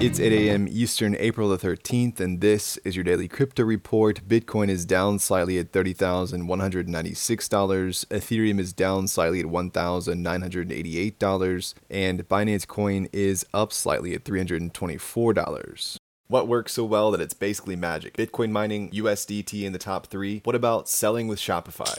It's 8 a.m. Eastern, April the 13th, and this is your daily crypto report. Bitcoin is down slightly at $30,196. Ethereum is down slightly at $1,988. And Binance Coin is up slightly at $324. What works so well that it's basically magic? Bitcoin mining, USDT in the top three. What about selling with Shopify?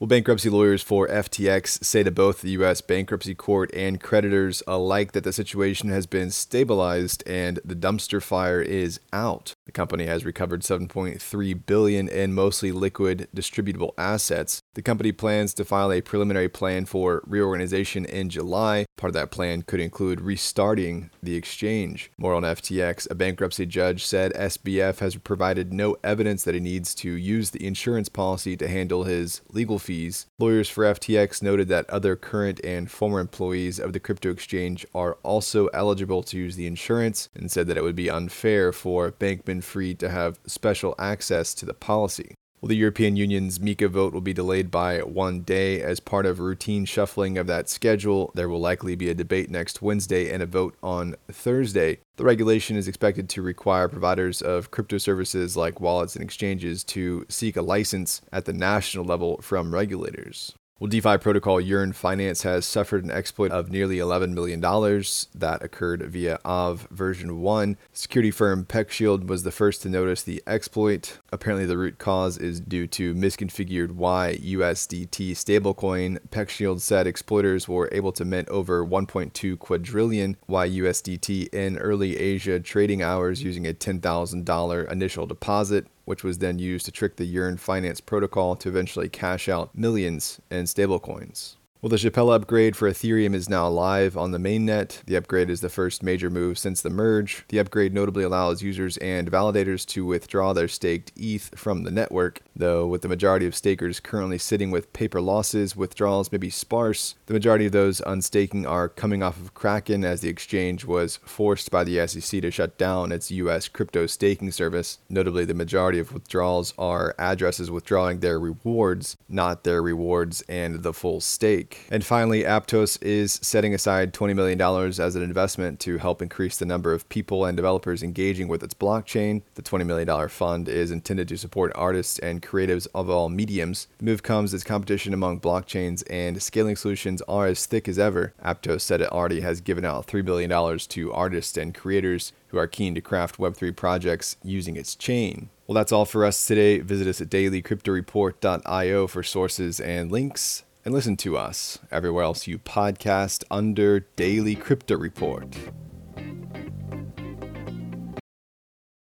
Well, bankruptcy lawyers for FTX say to both the U.S. bankruptcy court and creditors alike that the situation has been stabilized and the dumpster fire is out. The company has recovered 7.3 billion in mostly liquid distributable assets. The company plans to file a preliminary plan for reorganization in July. Part of that plan could include restarting the exchange. More on FTX, a bankruptcy judge said SBF has provided no evidence that he needs to use the insurance policy to handle his legal fees. Lawyers for FTX noted that other current and former employees of the crypto exchange are also eligible to use the insurance and said that it would be unfair for Bankman Fried to have special access to the policy. Well, the European Union's MiCA vote will be delayed by one day as part of routine shuffling of that schedule. There will likely be a debate next Wednesday and a vote on Thursday. The regulation is expected to require providers of crypto services like wallets and exchanges to seek a license at the national level from regulators. Well, DeFi protocol Yearn Finance has suffered an exploit of nearly $11 million that occurred via Aave version 1. Security firm PeckShield was the first to notice the exploit. Apparently, the root cause is due to misconfigured YUSDT stablecoin. PeckShield said exploiters were able to mint over 1.2 quadrillion YUSDT in early Asia trading hours using a $10,000 initial deposit which was then used to trick the Yearn finance protocol to eventually cash out millions in stablecoins. Well, the Shapella upgrade for Ethereum is now live on the mainnet. The upgrade is the first major move since the merge. The upgrade notably allows users and validators to withdraw their staked ETH from the network. Though, with the majority of stakers currently sitting with paper losses, withdrawals may be sparse. The majority of those unstaking are coming off of Kraken as the exchange was forced by the SEC to shut down its US crypto staking service. Notably, the majority of withdrawals are addresses withdrawing their rewards, not their rewards and the full stake week. And finally, Aptos is setting aside $20 million as an investment to help increase the number of people and developers engaging with its blockchain. The $20 million fund is intended to support artists and creatives of all mediums. The move comes as competition among blockchains and scaling solutions are as thick as ever. Aptos said it already has given out $3 billion to artists and creators who are keen to craft Web3 projects using its chain. Well, that's all for us today. Visit us at dailycryptoreport.io for sources and links and listen to us everywhere else you podcast under Daily Crypto Report.